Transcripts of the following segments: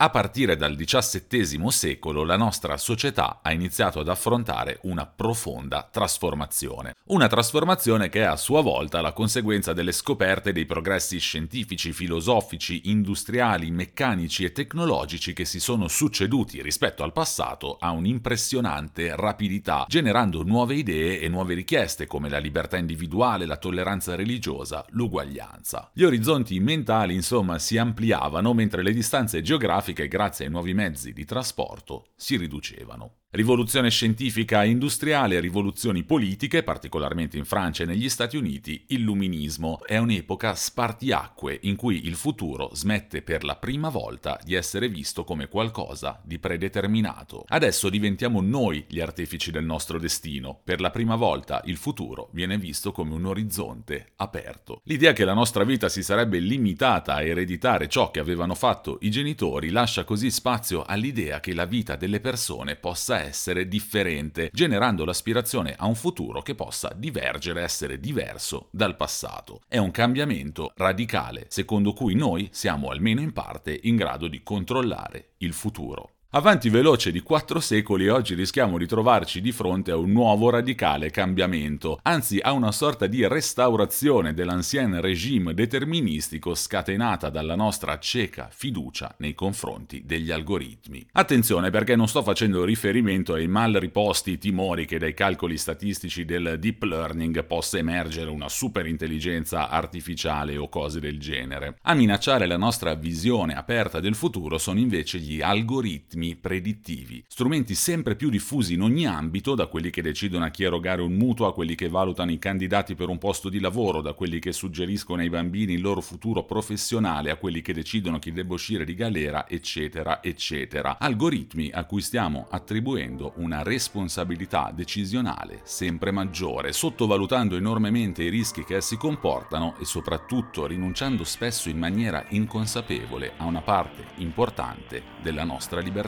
A partire dal XVII secolo la nostra società ha iniziato ad affrontare una profonda trasformazione. Una trasformazione che è a sua volta la conseguenza delle scoperte dei progressi scientifici, filosofici, industriali, meccanici e tecnologici che si sono succeduti rispetto al passato a un'impressionante rapidità, generando nuove idee e nuove richieste come la libertà individuale, la tolleranza religiosa, l'uguaglianza. Gli orizzonti mentali insomma si ampliavano mentre le distanze geografiche geografiche grazie ai nuovi mezzi di trasporto si riducevano. Rivoluzione scientifica e industriale, rivoluzioni politiche, particolarmente in Francia e negli Stati Uniti, illuminismo è un'epoca spartiacque in cui il futuro smette per la prima volta di essere visto come qualcosa di predeterminato. Adesso diventiamo noi gli artefici del nostro destino. Per la prima volta il futuro viene visto come un orizzonte aperto. L'idea che la nostra vita si sarebbe limitata a ereditare ciò che avevano fatto i genitori lascia così spazio all'idea che la vita delle persone possa essere differente, generando l'aspirazione a un futuro che possa divergere, essere diverso dal passato. È un cambiamento radicale, secondo cui noi siamo almeno in parte in grado di controllare il futuro. Avanti veloce di quattro secoli oggi rischiamo di trovarci di fronte a un nuovo radicale cambiamento, anzi a una sorta di restaurazione dell'ancien regime deterministico scatenata dalla nostra cieca fiducia nei confronti degli algoritmi. Attenzione perché non sto facendo riferimento ai mal riposti timori che dai calcoli statistici del deep learning possa emergere una superintelligenza artificiale o cose del genere. A minacciare la nostra visione aperta del futuro sono invece gli algoritmi algoritmi predittivi, strumenti sempre più diffusi in ogni ambito, da quelli che decidono a chi erogare un mutuo, a quelli che valutano i candidati per un posto di lavoro, da quelli che suggeriscono ai bambini il loro futuro professionale, a quelli che decidono chi debba uscire di galera, eccetera, eccetera. Algoritmi a cui stiamo attribuendo una responsabilità decisionale sempre maggiore, sottovalutando enormemente i rischi che essi comportano e soprattutto rinunciando spesso in maniera inconsapevole a una parte importante della nostra libertà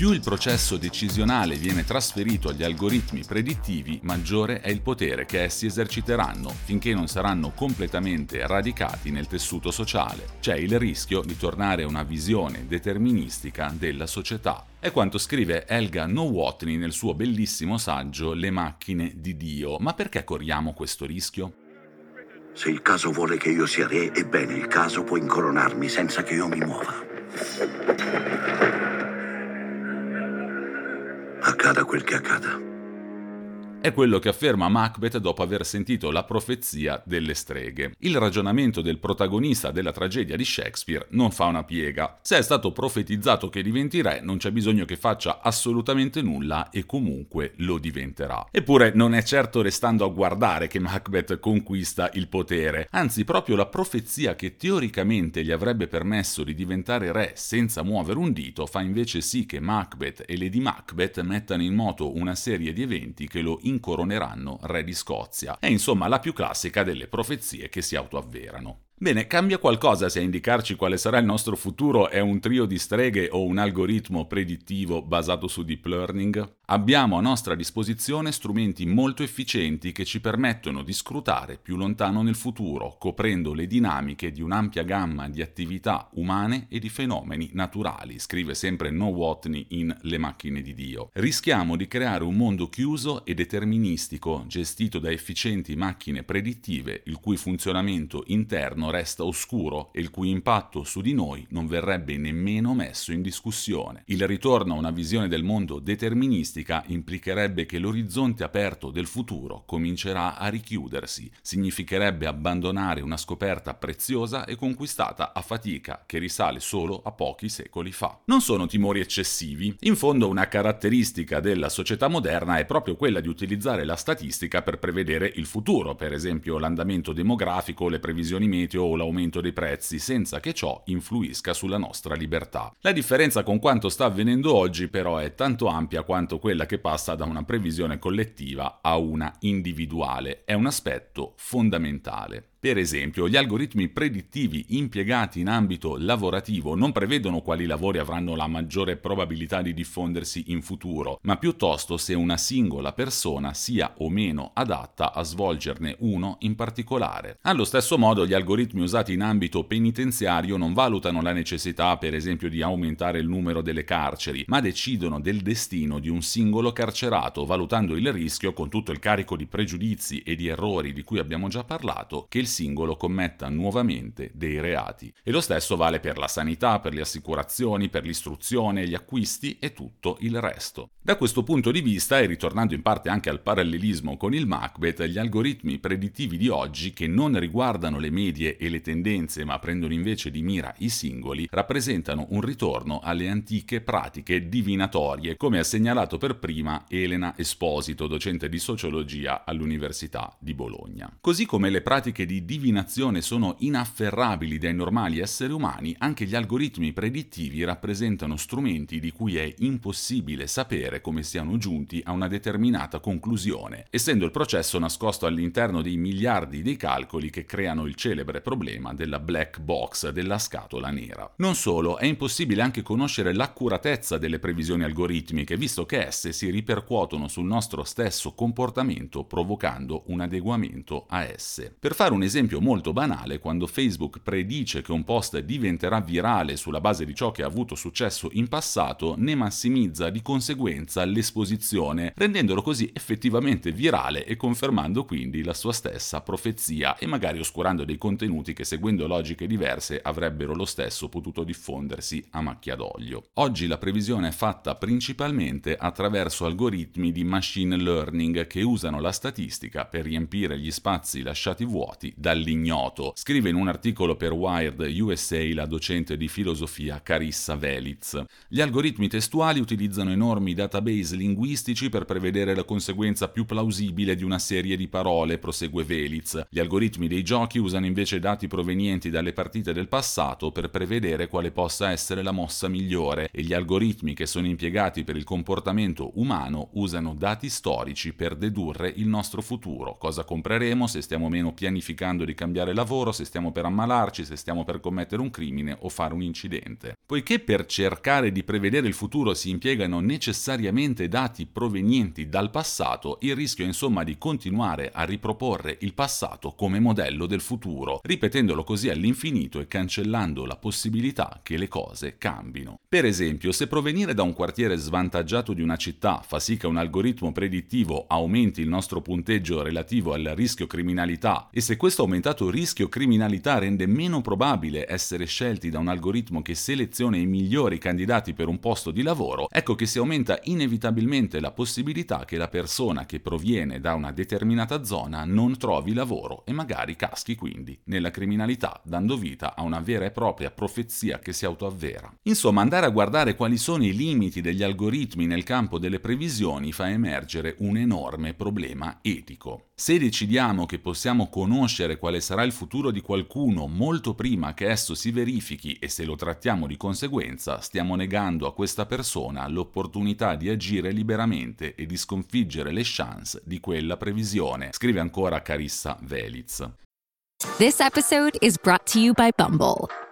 Più il processo decisionale viene trasferito agli algoritmi predittivi, maggiore è il potere che essi eserciteranno finché non saranno completamente radicati nel tessuto sociale. C'è il rischio di tornare a una visione deterministica della società. È quanto scrive Elga Nowotny nel suo bellissimo saggio Le macchine di Dio. Ma perché corriamo questo rischio? Se il caso vuole che io sia re, ebbene il caso può incoronarmi senza che io mi muova. Accada quel che accada. È quello che afferma Macbeth dopo aver sentito la profezia delle streghe. Il ragionamento del protagonista della tragedia di Shakespeare non fa una piega. Se è stato profetizzato che diventi re, non c'è bisogno che faccia assolutamente nulla e comunque lo diventerà. Eppure non è certo restando a guardare che Macbeth conquista il potere, anzi proprio la profezia che teoricamente gli avrebbe permesso di diventare re senza muovere un dito fa invece sì che Macbeth e Lady Macbeth mettano in moto una serie di eventi che lo incoroneranno re di Scozia. È insomma la più classica delle profezie che si autoavverano. Bene, cambia qualcosa se a indicarci quale sarà il nostro futuro è un trio di streghe o un algoritmo predittivo basato su deep learning? Abbiamo a nostra disposizione strumenti molto efficienti che ci permettono di scrutare più lontano nel futuro, coprendo le dinamiche di un'ampia gamma di attività umane e di fenomeni naturali, scrive sempre No Watney in Le macchine di Dio. Rischiamo di creare un mondo chiuso e deterministico, gestito da efficienti macchine predittive, il cui funzionamento interno resta oscuro e il cui impatto su di noi non verrebbe nemmeno messo in discussione. Il ritorno a una visione del mondo deterministica implicherebbe che l'orizzonte aperto del futuro comincerà a richiudersi, significherebbe abbandonare una scoperta preziosa e conquistata a fatica che risale solo a pochi secoli fa. Non sono timori eccessivi, in fondo una caratteristica della società moderna è proprio quella di utilizzare la statistica per prevedere il futuro, per esempio l'andamento demografico, le previsioni meteo o l'aumento dei prezzi, senza che ciò influisca sulla nostra libertà. La differenza con quanto sta avvenendo oggi però è tanto ampia quanto quella che passa da una previsione collettiva a una individuale. È un aspetto fondamentale. Per esempio, gli algoritmi predittivi impiegati in ambito lavorativo non prevedono quali lavori avranno la maggiore probabilità di diffondersi in futuro, ma piuttosto se una singola persona sia o meno adatta a svolgerne uno in particolare. Allo stesso modo, gli algoritmi usati in ambito penitenziario non valutano la necessità, per esempio, di aumentare il numero delle carceri, ma decidono del destino di un singolo carcerato, valutando il rischio, con tutto il carico di pregiudizi e di errori di cui abbiamo già parlato, che il singolo commetta nuovamente dei reati. E lo stesso vale per la sanità, per le assicurazioni, per l'istruzione, gli acquisti e tutto il resto. Da questo punto di vista, e ritornando in parte anche al parallelismo con il Macbeth, gli algoritmi predittivi di oggi, che non riguardano le medie e le tendenze, ma prendono invece di mira i singoli, rappresentano un ritorno alle antiche pratiche divinatorie, come ha segnalato per prima Elena Esposito, docente di sociologia all'Università di Bologna. Così come le pratiche di divinazione sono inafferrabili dai normali esseri umani, anche gli algoritmi predittivi rappresentano strumenti di cui è impossibile sapere come siano giunti a una determinata conclusione, essendo il processo nascosto all'interno dei miliardi di calcoli che creano il celebre problema della black box, della scatola nera. Non solo, è impossibile anche conoscere l'accuratezza delle previsioni algoritmiche, visto che esse si ripercuotono sul nostro stesso comportamento provocando un adeguamento a esse. Per fare un esempio molto banale, quando Facebook predice che un post diventerà virale sulla base di ciò che ha avuto successo in passato, ne massimizza di conseguenza l'esposizione, rendendolo così effettivamente virale e confermando quindi la sua stessa profezia e magari oscurando dei contenuti che seguendo logiche diverse avrebbero lo stesso potuto diffondersi a macchia d'olio. Oggi la previsione è fatta principalmente attraverso algoritmi di machine learning che usano la statistica per riempire gli spazi lasciati vuoti dall'ignoto. Scrive in un articolo per Wired USA la docente di filosofia Carissa Velitz. Gli algoritmi testuali utilizzano enormi database linguistici per prevedere la conseguenza più plausibile di una serie di parole, prosegue Velitz. Gli algoritmi dei giochi usano invece dati provenienti dalle partite del passato per prevedere quale possa essere la mossa migliore e gli algoritmi che sono impiegati per il comportamento umano usano dati storici per dedurre il nostro futuro, cosa compreremo se stiamo meno pianificando cercando di cambiare lavoro, se stiamo per ammalarci, se stiamo per commettere un crimine o fare un incidente. Poiché per cercare di prevedere il futuro si impiegano necessariamente dati provenienti dal passato, il rischio è insomma di continuare a riproporre il passato come modello del futuro, ripetendolo così all'infinito e cancellando la possibilità che le cose cambino. Per esempio, se provenire da un quartiere svantaggiato di una città fa sì che un algoritmo predittivo aumenti il nostro punteggio relativo al rischio criminalità e se questo aumentato rischio criminalità rende meno probabile essere scelti da un algoritmo che seleziona i migliori candidati per un posto di lavoro, ecco che si aumenta inevitabilmente la possibilità che la persona che proviene da una determinata zona non trovi lavoro e magari caschi quindi nella criminalità, dando vita a una vera e propria profezia che si autoavvera. Insomma, andare a guardare quali sono i limiti degli algoritmi nel campo delle previsioni fa emergere un enorme problema etico. Se decidiamo che possiamo conoscere quale sarà il futuro di qualcuno molto prima che esso si verifichi e se lo trattiamo di conseguenza, stiamo negando a questa persona l'opportunità di agire liberamente e di sconfiggere le chance di quella previsione, scrive ancora Carissa Velitz. This episode is brought to you by Bumble.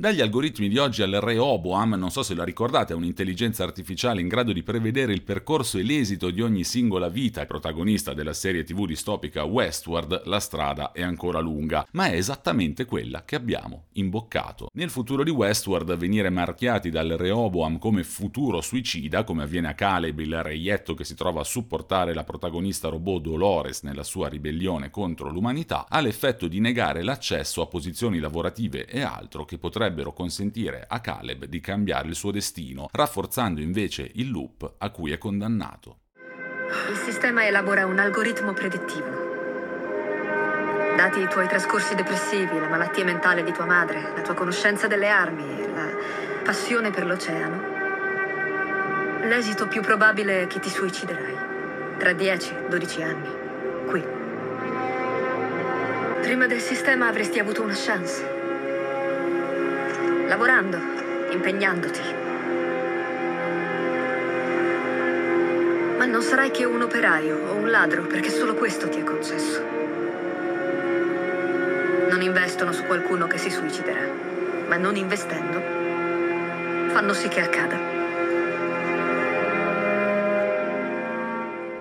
Dagli algoritmi di oggi al Rehoboam, non so se la ricordate, è un'intelligenza artificiale in grado di prevedere il percorso e l'esito di ogni singola vita. Protagonista della serie tv distopica Westward, la strada è ancora lunga, ma è esattamente quella che abbiamo imboccato. Nel futuro di Westward venire marchiati dal Rehoboam come futuro suicida, come avviene a Caleb, il reietto che si trova a supportare la protagonista robot Dolores nella sua ribellione contro l'umanità, ha l'effetto di negare l'accesso a posizioni lavorative e altro che potrebbe potrebbero consentire a Caleb di cambiare il suo destino, rafforzando invece il loop a cui è condannato. Il sistema elabora un algoritmo predittivo. Dati i tuoi trascorsi depressivi, la malattia mentale di tua madre, la tua conoscenza delle armi la passione per l'oceano, l'esito più probabile è che ti suiciderai. Tra 10 e 12 anni. Qui. Prima del sistema avresti avuto una chance lavorando, impegnandoti. Ma non sarai che un operaio o un ladro perché solo questo ti è concesso. Non investono su qualcuno che si suiciderà, ma non investendo fanno sì che accada.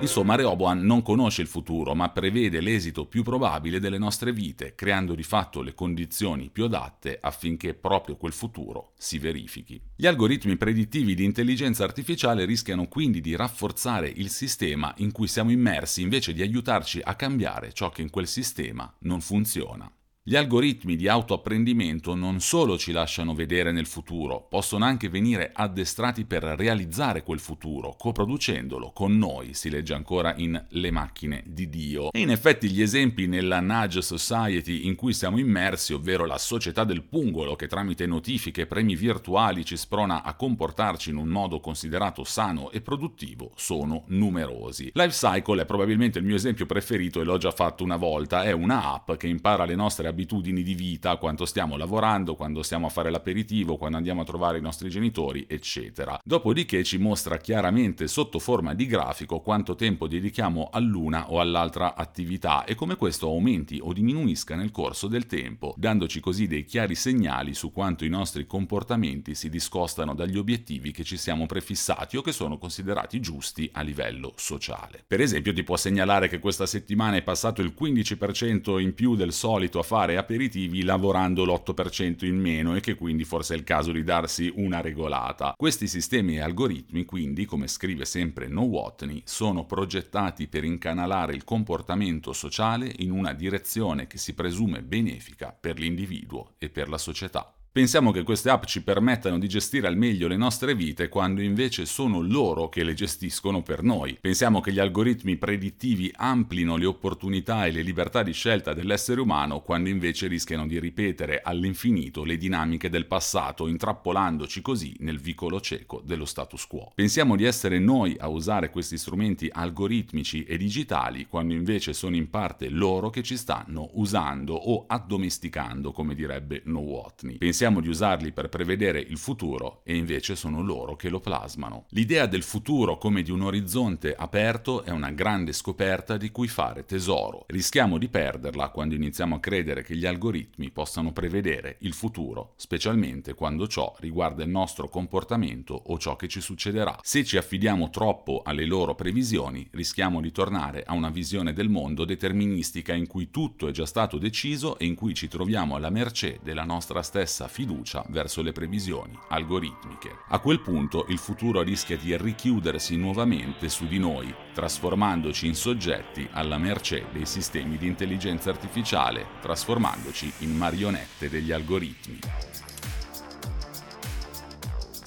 Insomma, Rehoboam non conosce il futuro, ma prevede l'esito più probabile delle nostre vite, creando di fatto le condizioni più adatte affinché proprio quel futuro si verifichi. Gli algoritmi predittivi di intelligenza artificiale rischiano quindi di rafforzare il sistema in cui siamo immersi invece di aiutarci a cambiare ciò che in quel sistema non funziona. Gli algoritmi di autoapprendimento non solo ci lasciano vedere nel futuro, possono anche venire addestrati per realizzare quel futuro, coproducendolo con noi, si legge ancora in Le macchine di Dio. E in effetti gli esempi nella Nudge Society in cui siamo immersi, ovvero la società del pungolo che tramite notifiche e premi virtuali ci sprona a comportarci in un modo considerato sano e produttivo, sono numerosi. Lifecycle è probabilmente il mio esempio preferito e l'ho già fatto una volta, è una app che impara le nostre abitudini abitudini di vita, quanto stiamo lavorando, quando stiamo a fare l'aperitivo, quando andiamo a trovare i nostri genitori, eccetera. Dopodiché ci mostra chiaramente sotto forma di grafico quanto tempo dedichiamo all'una o all'altra attività e come questo aumenti o diminuisca nel corso del tempo, dandoci così dei chiari segnali su quanto i nostri comportamenti si discostano dagli obiettivi che ci siamo prefissati o che sono considerati giusti a livello sociale. Per esempio ti può segnalare che questa settimana è passato il 15% in più del solito a fare fare aperitivi lavorando l'8% in meno e che quindi forse è il caso di darsi una regolata. Questi sistemi e algoritmi quindi, come scrive sempre No Watney, sono progettati per incanalare il comportamento sociale in una direzione che si presume benefica per l'individuo e per la società. Pensiamo che queste app ci permettano di gestire al meglio le nostre vite quando invece sono loro che le gestiscono per noi. Pensiamo che gli algoritmi predittivi amplino le opportunità e le libertà di scelta dell'essere umano quando invece rischiano di ripetere all'infinito le dinamiche del passato, intrappolandoci così nel vicolo cieco dello status quo. Pensiamo di essere noi a usare questi strumenti algoritmici e digitali quando invece sono in parte loro che ci stanno usando o addomesticando, come direbbe No Watney. Pensiamo Pensiamo di usarli per prevedere il futuro e invece sono loro che lo plasmano. L'idea del futuro come di un orizzonte aperto è una grande scoperta di cui fare tesoro. Rischiamo di perderla quando iniziamo a credere che gli algoritmi possano prevedere il futuro, specialmente quando ciò riguarda il nostro comportamento o ciò che ci succederà. Se ci affidiamo troppo alle loro previsioni, rischiamo di tornare a una visione del mondo deterministica in cui tutto è già stato deciso e in cui ci troviamo alla mercé della nostra stessa fiducia verso le previsioni algoritmiche. A quel punto il futuro rischia di richiudersi nuovamente su di noi, trasformandoci in soggetti alla mercé dei sistemi di intelligenza artificiale, trasformandoci in marionette degli algoritmi.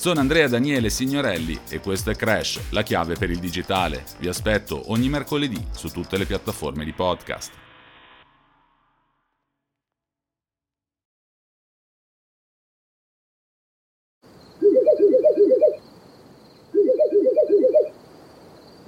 Sono Andrea Daniele Signorelli e questo è Crash, la chiave per il digitale. Vi aspetto ogni mercoledì su tutte le piattaforme di podcast.